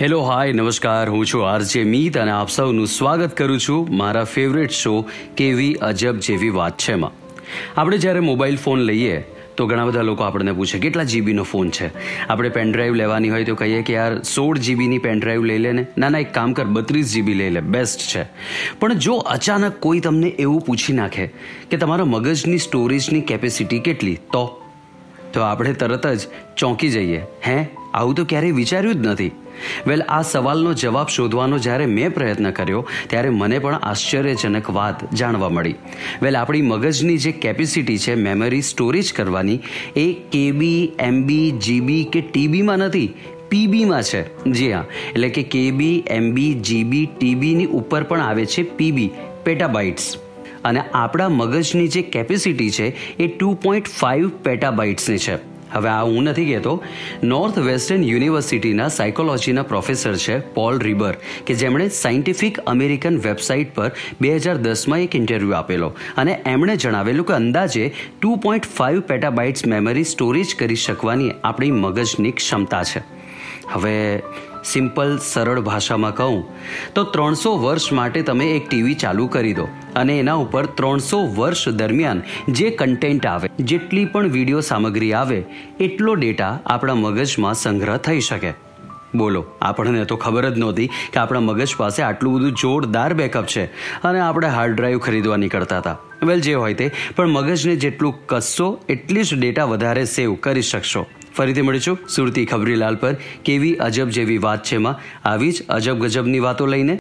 Hello, હાય, નમસ્કાર. હું છું આરજે મીત અને આપ સૌનું સ્વાગત કરું છું મારા ફેવરેટ શો કેવી અજબ જેવી વાત છે માં આપણે જ્યારે મોબાઈલ ફોન લઈએ, તો ઘણા બધા લોકો આપણને પૂછે, કેટલા જીબીનો ફોન છે? આપણે પેનડ્રાઈવ લેવાની હોય તો કહીએ કે, યાર, સોળ જીબીની પેનડ્રાઈવ લઈ લે ને. ના ના, એક કામ કર, બત્રીસ જીબી લઈ લે. બેસ્ટ છે. પણ જો અચાનક કોઈ તમને એવું પૂછી નાખે કે તમારા મગજની સ્ટોરેજની કેપેસિટી કેટલી, તો તો આપણે તરત જ ચોંકી જઈએ. હે? આવું તો ક્યારેય વિચાર્યું જ નથી. વેલ, આ સવાલનો જવાબ શોધવાનો જ્યારે મેં પ્રયત્ન કર્યો, ત્યારે મને પણ આશ્ચર્યજનક વાત જાણવા મળી. વેલ, આપણી મગજની જે કેપેસિટી છે, મેમરી સ્ટોરેજ કરવાની, એ કેબી, એમબી, જીબી કે ટીબીમાં નથી, પીબીમાં છે. જી હા, એટલે કે કેબી, એમબી, જીબી, ટીબીની ઉપર પણ આવે છે પીબી, પેટાબાઇટ્સ. અને આપણા મગજની જે કેપેસિટી છે એ ટુ પોઈન્ટ ફાઇવ પેટાબાઇટ્સની છે. હવે આ હું નથી કહેતો નોર્થ વેસ્ટર્ન યુનિવર્સિટીના સાયકોલોજીના પ્રોફેસર છે પોલ રીબર કે જેમણે સાયન્ટિફિક અમેરિકન વેબસાઇટ પર બે હજાર દસમાં એક ઇન્ટરવ્યૂ આપેલો. અને એમણે જણાવેલું કે અંદાજે two point five petabytes memory storage કરી શકવાની આપણી મગજની ક્ષમતા છે. હવે સિમ્પલ, સરળ ભાષામાં કહું, તો ત્રણસો વર્ષ માટે તમે એક ટીવી ચાલુ કરી દો અને એના ઉપર ત્રણસો વર્ષ દરમિયાન જે કન્ટેન્ટ આવે, જેટલી પણ વીડિયો સામગ્રી આવે, એટલો ડેટા આપણા મગજમાં સંગ્રહ થઈ શકે. બોલો, આપણને તો ખબર જ નહોતી કે આપણા મગજ પાસે આટલું બધું જોરદાર બેકઅપ છે અને આપણે હાર્ડ ડ્રાઈવ ખરીદવા નીકળતા હતા. વેલ જે હોય તે. પણ મગજને જેટલું કસશો એટલી જ ડેટા વધારે સેવ કરી શકશો. ફરીથી મળીશું સુરતી ખબરીલાલ પર. કેવી અજબ જેવી વાત છે માં આવી જ અજબ ગજબની વાતો લઈને.